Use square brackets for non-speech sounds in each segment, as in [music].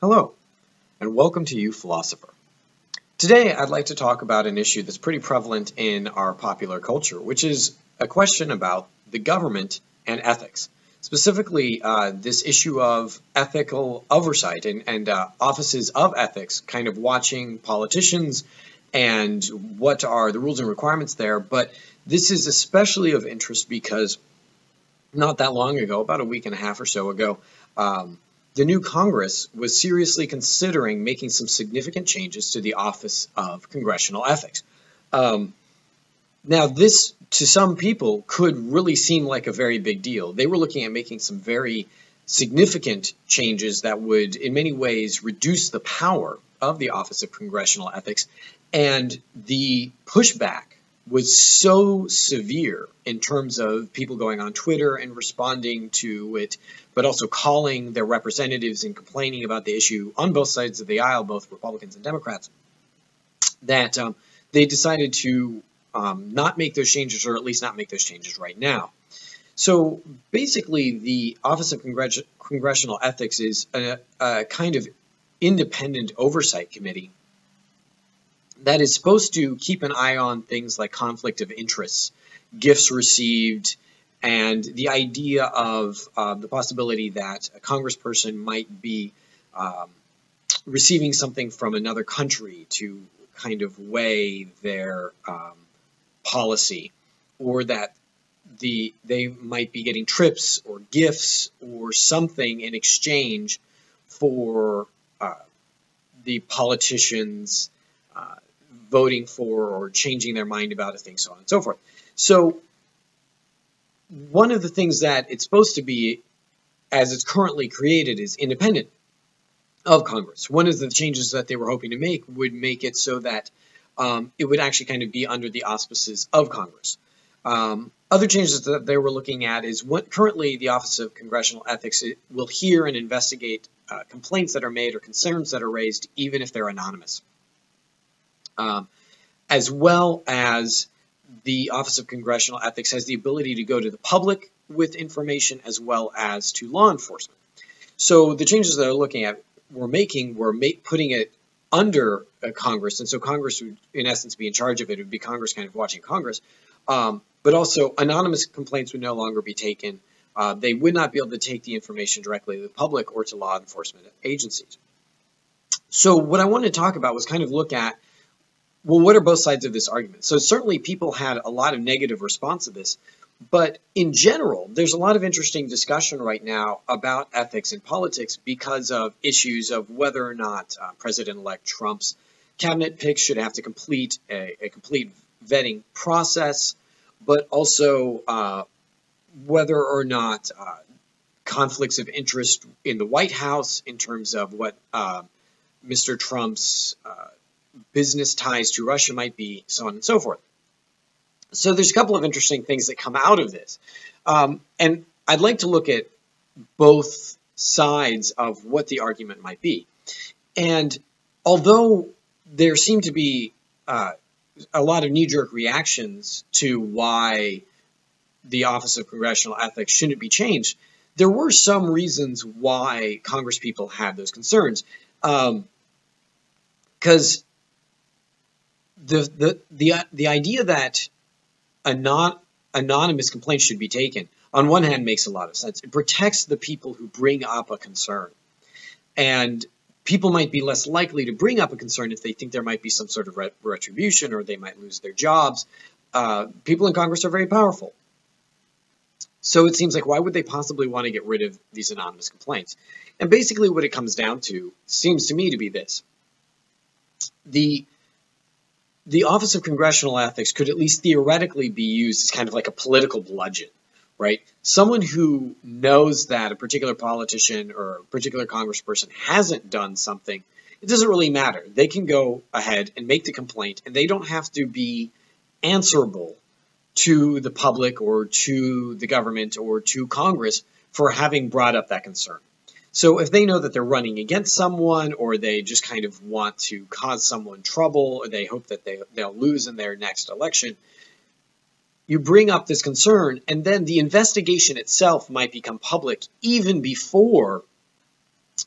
Hello, and welcome to uPhilosopher. Today, I'd like to talk about an issue that's pretty prevalent in our popular culture, which is a question about the government and ethics. Specifically, uh, this issue of ethical oversight and, and uh, offices of ethics kind of watching politicians and what are the rules and requirements there. But this is especially of interest because not that long ago, about a week and a half or so ago, um, the new Congress was seriously considering making some significant changes to the Office of Congressional Ethics. Um, now, this to some people could really seem like a very big deal. They were looking at making some very significant changes that would, in many ways, reduce the power of the Office of Congressional Ethics. And the pushback was so severe in terms of people going on Twitter and responding to it, but also calling their representatives and complaining about the issue on both sides of the aisle, both Republicans and Democrats, that um, they decided to um, not make those changes, or at least not make those changes right now. So basically, the Office of Congress- Congressional Ethics is a, a kind of independent oversight committee that is supposed to keep an eye on things like conflict of interests, gifts received, and the idea of uh, the possibility that a congressperson might be um, receiving something from another country to kind of weigh their um, policy, or that the they might be getting trips or gifts or something in exchange for uh, the politicians uh, voting for or changing their mind about a thing, so on and so forth. So, one of the things that it's supposed to be, as it's currently created, is independent of Congress. One of the changes that they were hoping to make would make it so that um, it would actually kind of be under the auspices of Congress. Um, other changes that they were looking at is what currently the Office of Congressional Ethics will hear and investigate uh, complaints that are made or concerns that are raised, even if they're anonymous um, as well as the Office of Congressional Ethics has the ability to go to the public with information as well as to law enforcement. So the changes that they're looking at, we're making, we're putting it under Congress, and so Congress would, in essence, be in charge of it. It would be Congress kind of watching Congress, um, but also anonymous complaints would no longer be taken. Uh, they would not be able to take the information directly to the public or to law enforcement agencies. So what I wanted to talk about was kind of look at well, what are both sides of this argument? So certainly people had a lot of negative response to this, but in general, there's a lot of interesting discussion right now about ethics in politics because of issues of whether or not uh, President-elect Trump's cabinet picks should have to complete a, a complete vetting process, but also uh, whether or not uh, conflicts of interest in the White House in terms of what uh, Mr. Trump's uh, business ties to Russia might be, so on and so forth. So there's a couple of interesting things that come out of this. Um, and I'd like to look at both sides of what the argument might be. And although there seem to be uh, a lot of knee jerk reactions to why the Office of Congressional Ethics shouldn't be changed, there were some reasons why Congress people had those concerns. Because um, the the the the idea that a non anonymous complaint should be taken on one hand makes a lot of sense. It protects the people who bring up a concern, and people might be less likely to bring up a concern if they think there might be some sort of retribution or they might lose their jobs. Uh, people in Congress are very powerful. So it seems like why would they possibly want to get rid of these anonymous complaints? And basically what it comes down to seems to me to be this. The the Office of Congressional Ethics could at least theoretically be used as kind of like a political bludgeon, right? Someone who knows that a particular politician or a particular congressperson hasn't done something, it doesn't really matter. They can go ahead and make the complaint, and they don't have to be answerable to the public or to the government or to Congress for having brought up that concern. So if they know that they're running against someone or they just kind of want to cause someone trouble or they hope that they, they'll lose in their next election, you bring up this concern and then the investigation itself might become public even before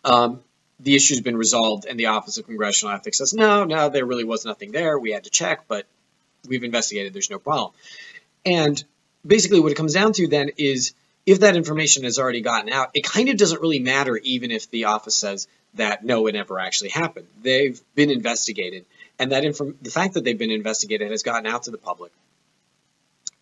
um, the issue's been resolved and the Office of Congressional Ethics says, no, no, there really was nothing there. We had to check, but we've investigated. There's no problem. And basically what it comes down to then is if that information has already gotten out, it kind of doesn't really matter even if the office says that no, it never actually happened. They've been investigated, and that inform- the fact that they've been investigated has gotten out to the public.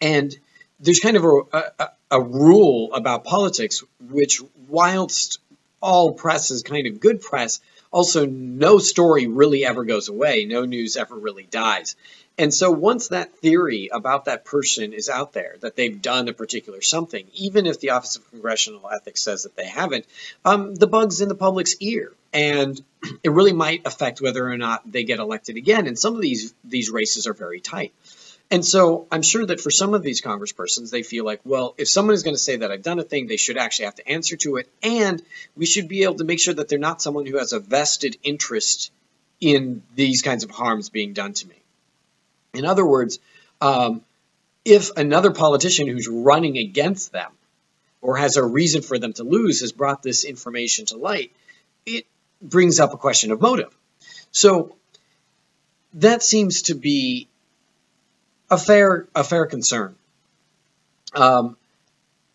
And there's kind of a, a, a rule about politics, which whilst all press is kind of good press, also no story really ever goes away. No news ever really dies. And so once that theory about that person is out there, that they've done a particular something, even if the Office of Congressional Ethics says that they haven't, um, the bug's in the public's ear. And [clears throat] it really might affect whether or not they get elected again. And some of these, these races are very tight. And so I'm sure that for some of these congresspersons, they feel like, well, if someone is going to say that I've done a thing, they should actually have to answer to it. And we should be able to make sure that they're not someone who has a vested interest in these kinds of harms being done to me. In other words, um, if another politician who's running against them or has a reason for them to lose has brought this information to light, it brings up a question of motive. So that seems to be a fair a fair concern. Um,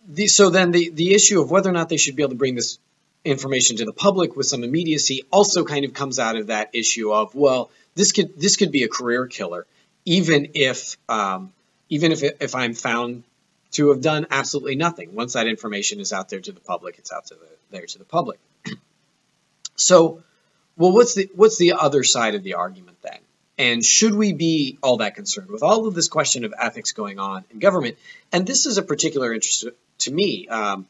the, so then the, the issue of whether or not they should be able to bring this information to the public with some immediacy also kind of comes out of that issue of well this could this could be a career killer even if um, even if if I'm found to have done absolutely nothing. Once that information is out there to the public, it's out to the, there to the public. [clears throat] so, well, what's the what's the other side of the argument then? And should we be all that concerned with all of this question of ethics going on in government? And this is a particular interest to me um,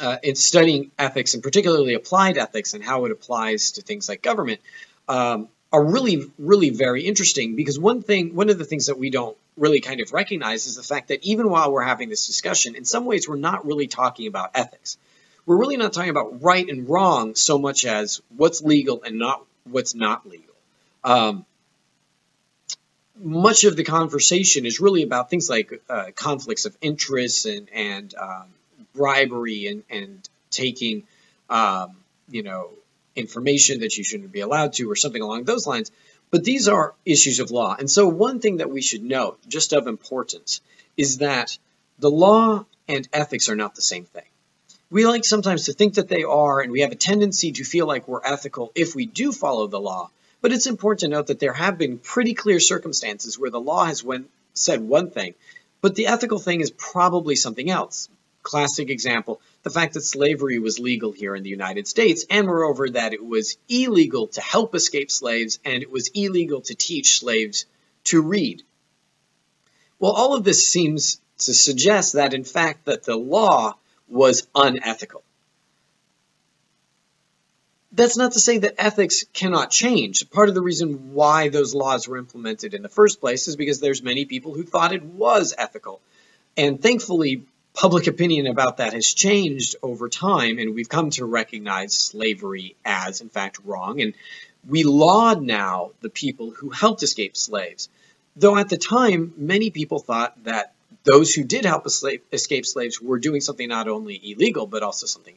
uh, in studying ethics and particularly applied ethics and how it applies to things like government. Um, are really, really very interesting because one thing, one of the things that we don't really kind of recognize is the fact that even while we're having this discussion, in some ways we're not really talking about ethics. We're really not talking about right and wrong so much as what's legal and not what's not legal. Um, much of the conversation is really about things like uh, conflicts of interest and, and um, bribery and, and taking, um, you know, information that you shouldn't be allowed to, or something along those lines. But these are issues of law. And so, one thing that we should note, just of importance, is that the law and ethics are not the same thing. We like sometimes to think that they are, and we have a tendency to feel like we're ethical if we do follow the law. But it's important to note that there have been pretty clear circumstances where the law has said one thing, but the ethical thing is probably something else. Classic example the fact that slavery was legal here in the United States, and moreover, that it was illegal to help escape slaves and it was illegal to teach slaves to read. Well, all of this seems to suggest that, in fact, that the law was unethical. That's not to say that ethics cannot change. Part of the reason why those laws were implemented in the first place is because there's many people who thought it was ethical. And thankfully, public opinion about that has changed over time, and we've come to recognize slavery as, in fact, wrong. And we laud now the people who helped escape slaves. Though at the time, many people thought that those who did help escape slaves were doing something not only illegal, but also something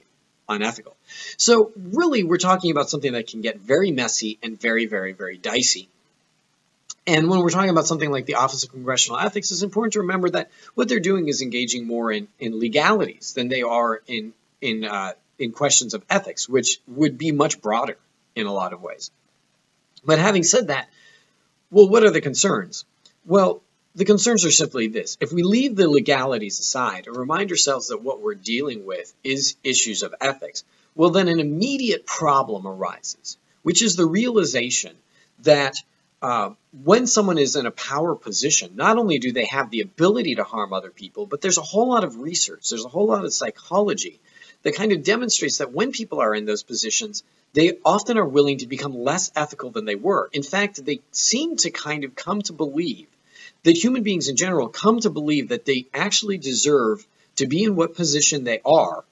unethical. So, really, we're talking about something that can get very messy and very, very, very dicey. And when we're talking about something like the Office of Congressional Ethics, it's important to remember that what they're doing is engaging more in, in legalities than they are in in uh, in questions of ethics, which would be much broader in a lot of ways. But having said that, well, what are the concerns? Well, the concerns are simply this. If we leave the legalities aside and remind ourselves that what we're dealing with is issues of ethics, well, then an immediate problem arises, which is the realization that uh, when someone is in a power position, not only do they have the ability to harm other people, but there's a whole lot of research, there's a whole lot of psychology that kind of demonstrates that when people are in those positions, they often are willing to become less ethical than they were. In fact, they seem to kind of come to believe that human beings in general come to believe that they actually deserve to be in what position they are,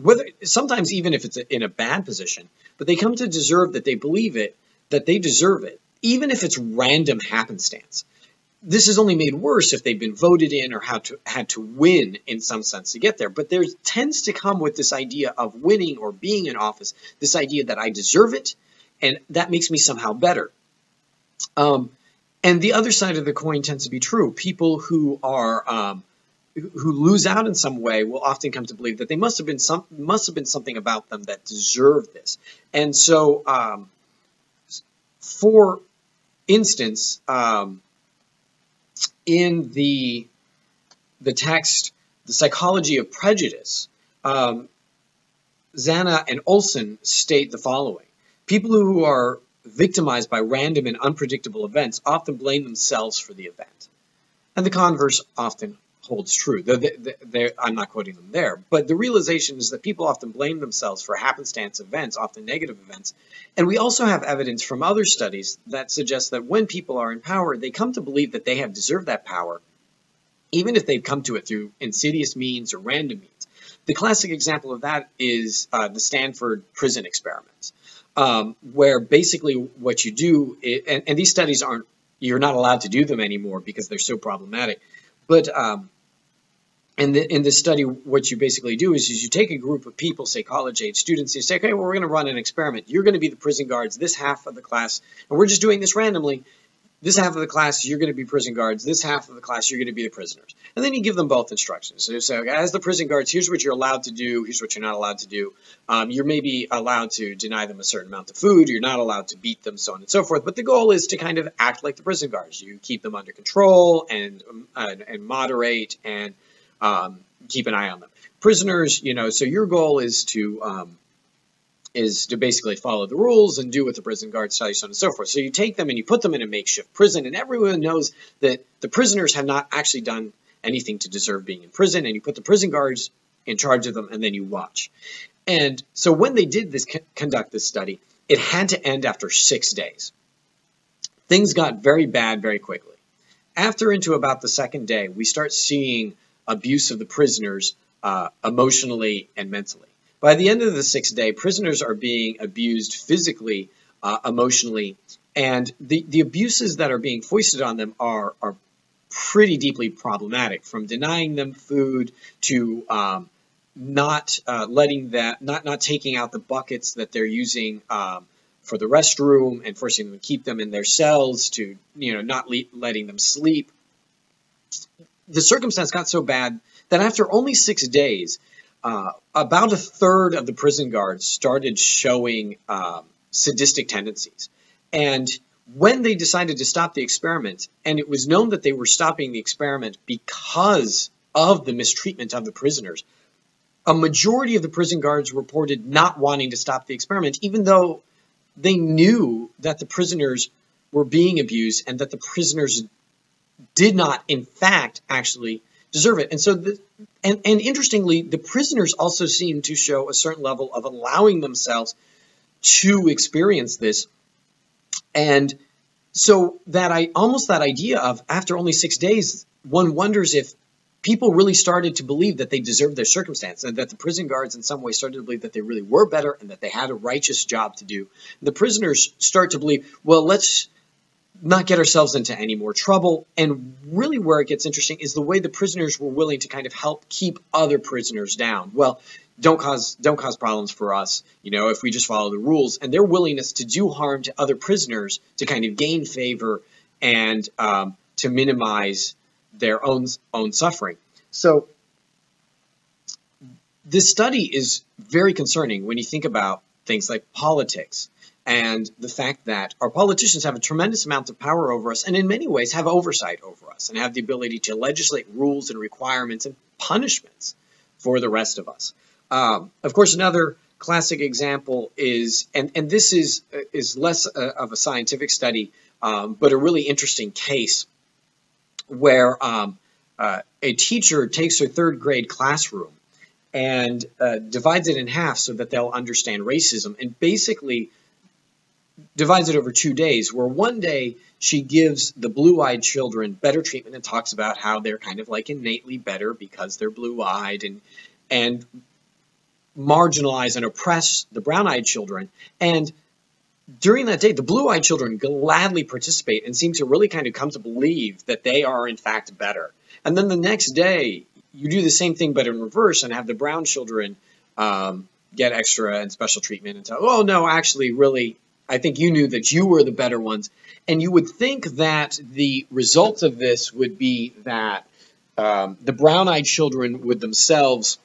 whether sometimes even if it's in a bad position, but they come to deserve that they believe it, that they deserve it even if it's random happenstance. this is only made worse if they've been voted in or had to had to win in some sense to get there. But there tends to come with this idea of winning or being in office, this idea that I deserve it, and that makes me somehow better. Um, and the other side of the coin tends to be true. People who are um, who lose out in some way will often come to believe that they must have been some must have been something about them that deserved this. And so, um, for instance, um, in the the text, the psychology of prejudice, um, and Olson state the following: People who are victimized by random and unpredictable events often blame themselves for the event, and the converse often holds true. They're, they're, I'm not quoting them there, but the realization is that people often blame themselves for happenstance events, often negative events. And we also have evidence from other studies that suggests that when people are in power, they come to believe that they have deserved that power, even if they've come to it through insidious means or random means. The classic example of that is uh, the Stanford prison experiments, um, where basically what you do, and, and, these studies aren't, you're not allowed to do them anymore because they're so problematic. But um, and the, in this study, what you basically do is, is you take a group of people, say college age students, and you say, okay, well, we're going to run an experiment. You're going to be the prison guards this half of the class, and we're just doing this randomly. This half of the class, you're going to be prison guards. This half of the class, you're going to be the prisoners. And then you give them both instructions. So as the prison guards, here's what you're allowed to do. Here's what you're not allowed to do. Um, you're maybe allowed to deny them a certain amount of food. You're not allowed to beat them, so on and so forth. But the goal is to kind of act like the prison guards. You keep them under control and, uh, and moderate and um, keep an eye on them. Prisoners, you know, so your goal is to um, is to basically follow the rules and do what the prison guards tell you, so on and so forth. So you take them and you put them in a makeshift prison, and everyone knows that the prisoners have not actually done anything to deserve being in prison, and you put the prison guards in charge of them, and then you watch. And so when they did this conduct this study, it had to end after six days. Things got very bad very quickly. After into about the second day, we start seeing abuse of the prisoners uh, emotionally and mentally. By the end of the sixth day, prisoners are being abused physically, uh, emotionally, and the, the abuses that are being foisted on them are, are pretty deeply problematic, from denying them food to um, not uh, letting that, not, not taking out the buckets that they're using um, for the restroom and forcing them to keep them in their cells to, you know, not le- letting them sleep the circumstance got so bad that after only six days, uh, about a third of the prison guards started showing um, sadistic tendencies. And when they decided to stop the experiment, and it was known that they were stopping the experiment because of the mistreatment of the prisoners, a majority of the prison guards reported not wanting to stop the experiment, even though they knew that the prisoners were being abused and that the prisoners did not, in fact, actually deserve it. And so, the, and, and interestingly, the prisoners also seem to show a certain level of allowing themselves to experience this. And so that I almost that idea of after only six days, one wonders if people really started to believe that they deserved their circumstance and that the prison guards in some way started to believe that they really were better and that they had a righteous job to do. The prisoners start to believe, well, let's not get ourselves into any more trouble. And really, where it gets interesting is the way the prisoners were willing to kind of help keep other prisoners down. Well, don't cause don't cause problems for us, you know, if we just follow the rules. And their willingness to do harm to other prisoners to kind of gain favor and um, to minimize their own own suffering. So this study is very concerning when you think about things like politics and the fact that our politicians have a tremendous amount of power over us and in many ways have oversight over us and have the ability to legislate rules and requirements and punishments for the rest of us. Um, of course, another classic example is, and, and this is, is less uh, of a scientific study, um, but a really interesting case where um, uh, a teacher takes her third grade classroom and uh, divides it in half so that they'll understand racism and basically divides it over two days, where one day she gives the blue eyed children better treatment and talks about how they're kind of like innately better because they're blue eyed and, and marginalize and oppress the brown eyed children. And during that day, the blue eyed children gladly participate and seem to really kind of come to believe that they are, in fact, better. And then the next day, you do the same thing but in reverse and have the brown children um, get extra and special treatment and tell, oh, no, actually, really, I think you knew that you were the better ones. And you would think that the result of this would be that um, the brown eyed children would themselves,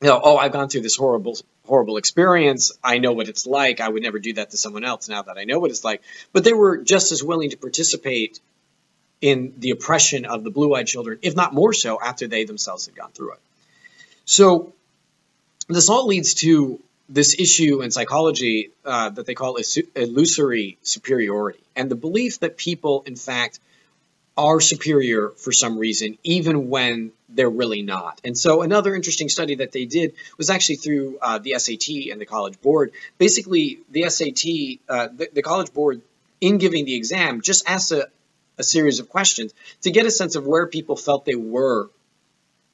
you know, oh, I've gone through this horrible horrible experience. I know what it's like. I would never do that to someone else now that I know what it's like. But they were just as willing to participate in the oppression of the blue eyed children, if not more so, after they themselves had gone through it. So, this all leads to this issue in psychology uh, that they call illusory superiority, and the belief that people, in fact, are superior for some reason, even when they're really not. And so, another interesting study that they did was actually through uh, the SAT and the College Board. Basically, the SAT, uh, the, the, College Board, in giving the exam, just asked a, a series of questions to get a sense of where people felt they were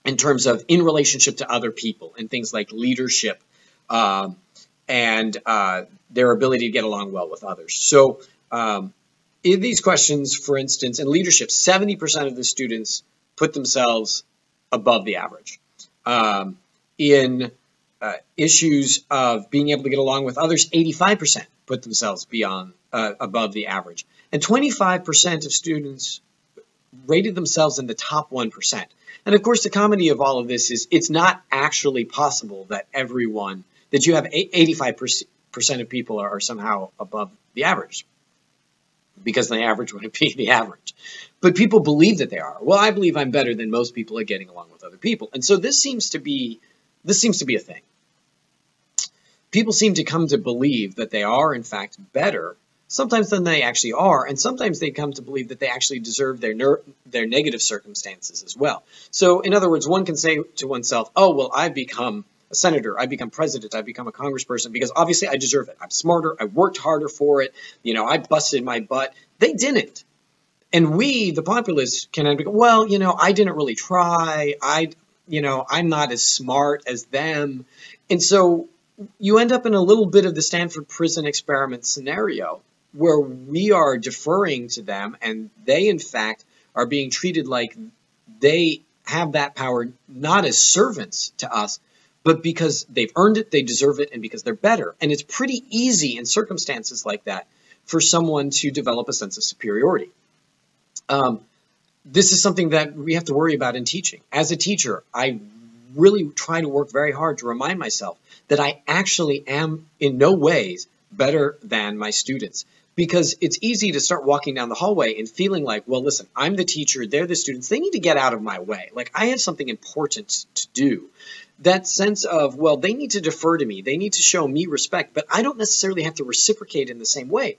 in terms of in relationship to other people and things like leadership um, and uh, their ability to get along well with others. So, um, in these questions, for instance, in leadership, 70% of the students put themselves above the average. Um, in uh, issues of being able to get along with others, 85% put themselves beyond uh, above the average, and 25% of students rated themselves in the top 1%. And of course, the comedy of all of this is it's not actually possible that everyone that you have 85% of people are somehow above the average because the average wouldn't be the average. But people believe that they are. Well, I believe I'm better than most people at getting along with other people. And so this seems to be this seems to be a thing. People seem to come to believe that they are in fact better sometimes than they actually are, and sometimes they come to believe that they actually deserve their ner- their negative circumstances as well. So, in other words, one can say to oneself, "Oh, well, I've become a senator, I become president, I become a congressperson because obviously I deserve it. I'm smarter, I worked harder for it, you know, I busted my butt. They didn't. And we, the populace, can be, well, you know, I didn't really try. I, you know, I'm not as smart as them. And so you end up in a little bit of the Stanford prison experiment scenario where we are deferring to them and they, in fact, are being treated like they have that power not as servants to us, but because they've earned it, they deserve it, and because they're better. And it's pretty easy in circumstances like that for someone to develop a sense of superiority. Um, this is something that we have to worry about in teaching. As a teacher, I really try to work very hard to remind myself that I actually am in no ways better than my students. Because it's easy to start walking down the hallway and feeling like, well, listen, I'm the teacher, they're the students, they need to get out of my way. Like, I have something important to do that sense of, well, they need to defer to me, they need to show me respect, but I don't necessarily have to reciprocate in the same way.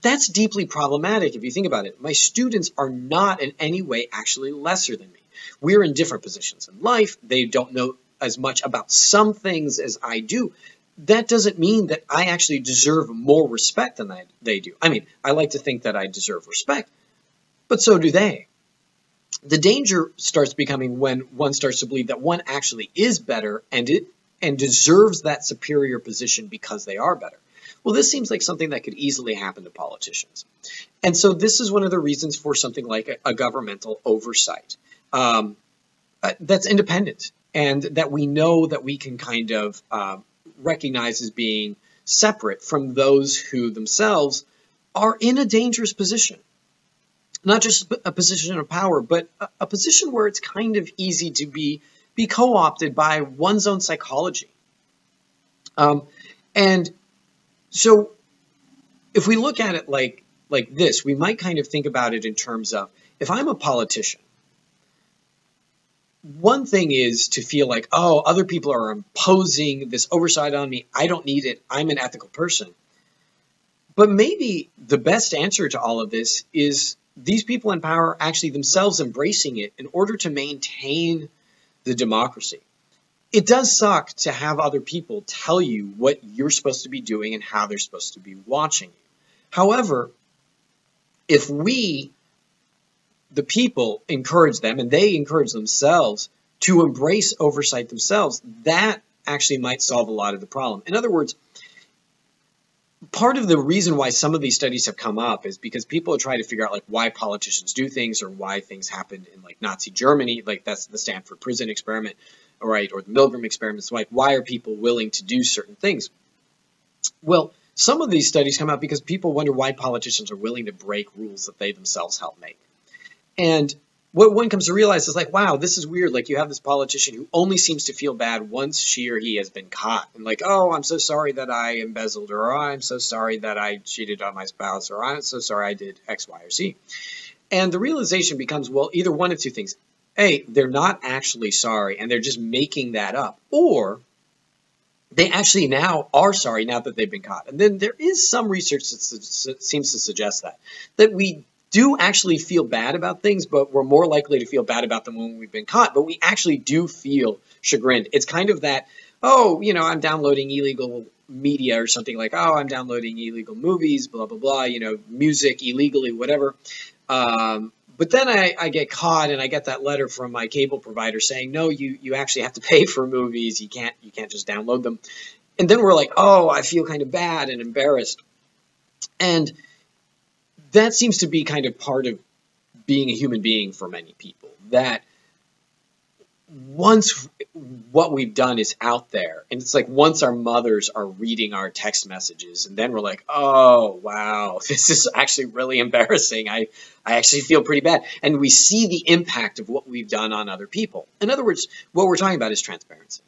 That's deeply problematic if you think about it. My students are not in any way actually lesser than me. We're in different positions in life. They don't know as much about some things as I do. That doesn't mean that I actually deserve more respect than they do. I mean, I like to think that I deserve respect, but so do they the danger starts becoming when one starts to believe that one actually is better and it and deserves that superior position because they are better. Well, this seems like something that could easily happen to politicians. And so this is one of the reasons for something like a, a governmental oversight um, uh, that's independent and that we know that we can kind of uh, recognize as being separate from those who themselves are in a dangerous position not just a position of power, but a, position where it's kind of easy to be be co-opted by one's own psychology. Um, and so, if we look at it like like this, we might kind of think about it in terms of if I'm a politician. One thing is to feel like, oh, other people are imposing this oversight on me. I don't need it. I'm an ethical person. But maybe the best answer to all of this is these people in power actually themselves embracing it in order to maintain the democracy. It does suck to have other people tell you what you're supposed to be doing and how they're supposed to be watching you. However, if we, the people, encourage them and they encourage themselves to embrace oversight themselves, that actually might solve a lot of the problem. In other words, part of the reason why some of these studies have come up is because people are trying to figure out like why politicians do things or why things happened in like Nazi Germany, like that's the Stanford prison experiment, right, or the Milgram experiments. Like why are people willing to do certain things? Well, some of these studies come out because people wonder why politicians are willing to break rules that they themselves help make. And what one comes to realize is like, wow, this is weird. Like you have this politician who only seems to feel bad once she or he has been caught. And like, oh, I'm so sorry that I embezzled, or oh, I'm so sorry that I cheated on my spouse, or oh, I'm so sorry I did X, Y, or Z. And the realization becomes, well, either one of two things. A, they're not actually sorry and they're just making that up. Or they actually now are sorry now that they've been caught. And then there is some research that seems to suggest that. That we do actually feel bad about things, but we're more likely to feel bad about them when we've been caught. But we actually do feel chagrined. It's kind of that, oh, you know, I'm downloading illegal media or something like, oh, I'm downloading illegal movies, blah, blah, blah, you know, music illegally, whatever. Um, but then I, I, get caught and I get that letter from my cable provider saying, no, you, you actually have to pay for movies. You can't, you can't just download them. And then we're like, oh, I feel kind of bad and embarrassed. And that seems to be kind of part of being a human being for many people. That once what we've done is out there, and it's like once our mothers are reading our text messages, and then we're like, oh, wow, [laughs] this is actually really embarrassing. I, I actually feel pretty bad. And we see the impact of what we've done on other people. In other words, what we're talking about is transparency.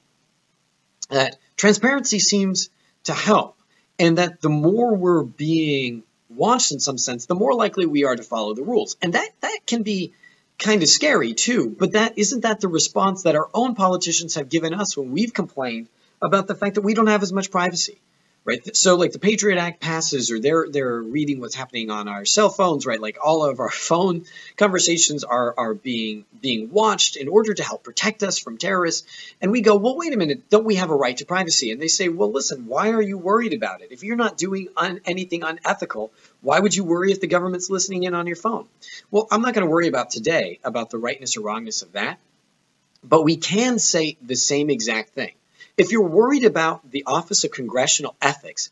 That transparency seems to help, and that the more we're being watched in some sense, the more likely we are to follow the rules. And that, that can be kind of scary too. But that isn't that the response that our own politicians have given us when we've complained about the fact that we don't have as much privacy right? So like the Patriot Act passes, or they're they're reading what's happening on our cell phones, right? Like all of our phone conversations are are being being watched in order to help protect us from terrorists. And we go, well, wait a minute, don't we have a right to privacy? And they say, well, listen, why are you worried about it? If you're not doing un- anything unethical, why would you worry if the government's listening in on your phone? Well, I'm not going to worry about today about the rightness or wrongness of that, but we can say the same exact thing if you're worried about the Office of Congressional Ethics,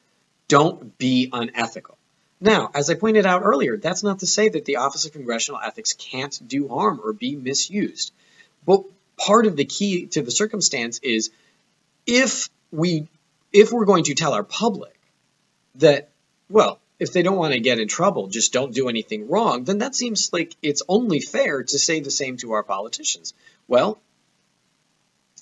don't be unethical. Now, as I pointed out earlier, that's not to say that the Office of Congressional Ethics can't do harm or be misused. But part of the key to the circumstance is if we if we're going to tell our public that, well, if they don't want to get in trouble, just don't do anything wrong, then that seems like it's only fair to say the same to our politicians. Well,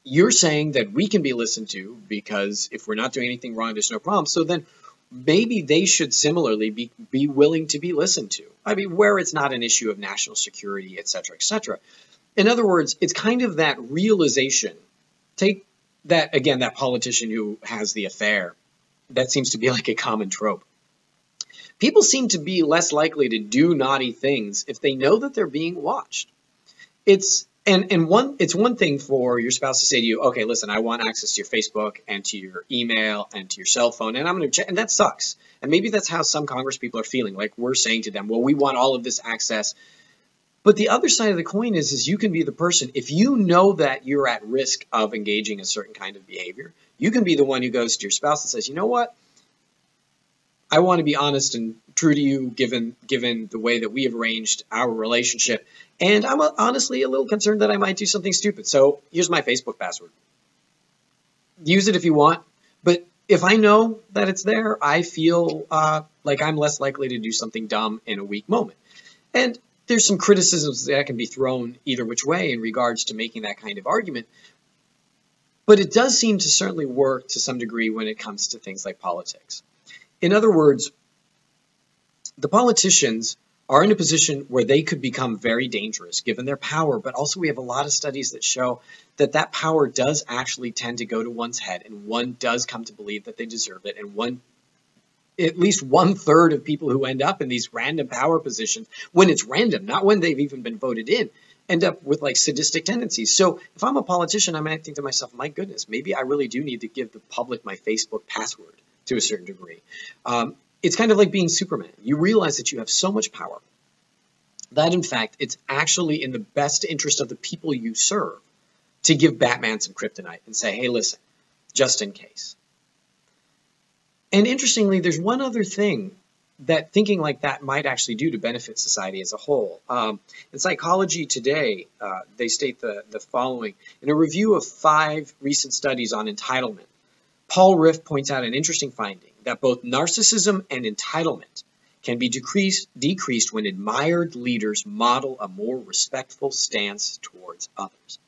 you're saying that we can be listened to because if we're not doing anything wrong, there's no problem. So then maybe they should similarly be, be willing to be listened to. I mean, where it's not an issue of national security, et cetera, et cetera. In other words, it's kind of that realization. Take that, again, that politician who has the affair. That seems to be like a common trope. People seem to be less likely to do naughty things if they know that they're being watched. It's and and one it's one thing for your spouse to say to you, okay, listen, I want access to your Facebook and to your email and to your cell phone, and I'm going to check, and that sucks. And maybe that's how some Congress people are feeling, like we're saying to them, well, we want all of this access. But the other side of the coin is, is you can be the person if you know that you're at risk of engaging a certain kind of behavior. You can be the one who goes to your spouse and says, you know what, I want to be honest and true to you, given given the way that we have arranged our relationship. And I'm honestly a little concerned that I might do something stupid. So here's my Facebook password. Use it if you want, but if I know that it's there, I feel uh, like I'm less likely to do something dumb in a weak moment. And there's some criticisms that can be thrown either which way in regards to making that kind of argument. But it does seem to certainly work to some degree when it comes to things like politics. In other words, the politicians are in a position where they could become very dangerous given their power, but also we have a lot of studies that show that that power does actually tend to go to one's head and one does come to believe that they deserve it and one at least one third of people who end up in these random power positions when it's random, not when they've even been voted in, end up with like sadistic tendencies. So if I'm a politician, I might think to myself, my goodness, maybe I really do need to give the public my Facebook password to a certain degree. Um, it's kind of like being Superman. You realize that you have so much power that, in fact, it's actually in the best interest of the people you serve to give Batman some kryptonite and say, hey, listen, just in case. And interestingly, there's one other thing that thinking like that might actually do to benefit society as a whole. Um, in Psychology Today, uh, they state the, the following In a review of five recent studies on entitlement, Paul Piff points out an interesting finding that both narcissism and entitlement can be decreased, decreased when admired leaders model a more respectful stance towards others.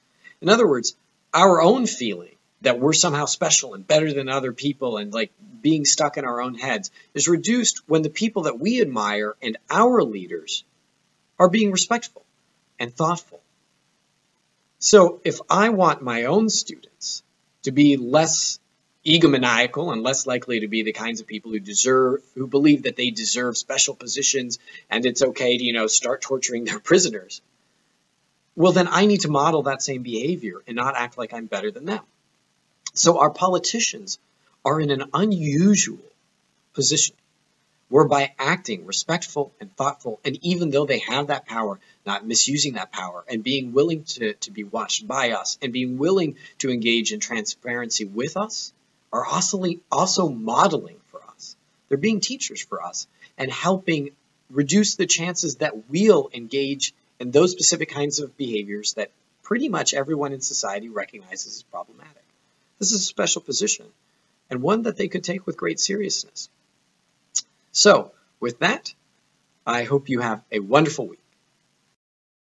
In other words, our own feeling that we're somehow special and better than other people and like being stuck in our own heads is reduced when the people that we admire and our leaders are being respectful and thoughtful. So if I want my own students to be less egomaniacal and less likely to be the kinds of people who deserve who believe that they deserve special positions and it's okay to you know start torturing their prisoners. Well then i need to model that same behavior and not act like i'm better than them. So our politicians are in an unusual position whereby acting respectful and thoughtful, and even though they have that power, not misusing that power, and being willing to, to be watched by us, and being willing to engage in transparency with us, are also, also modeling for us. They're being teachers for us and helping reduce the chances that we'll engage in those specific kinds of behaviors that pretty much everyone in society recognizes as problematic. This is a special position and one that they could take with great seriousness. So, with that, I hope you have a wonderful week.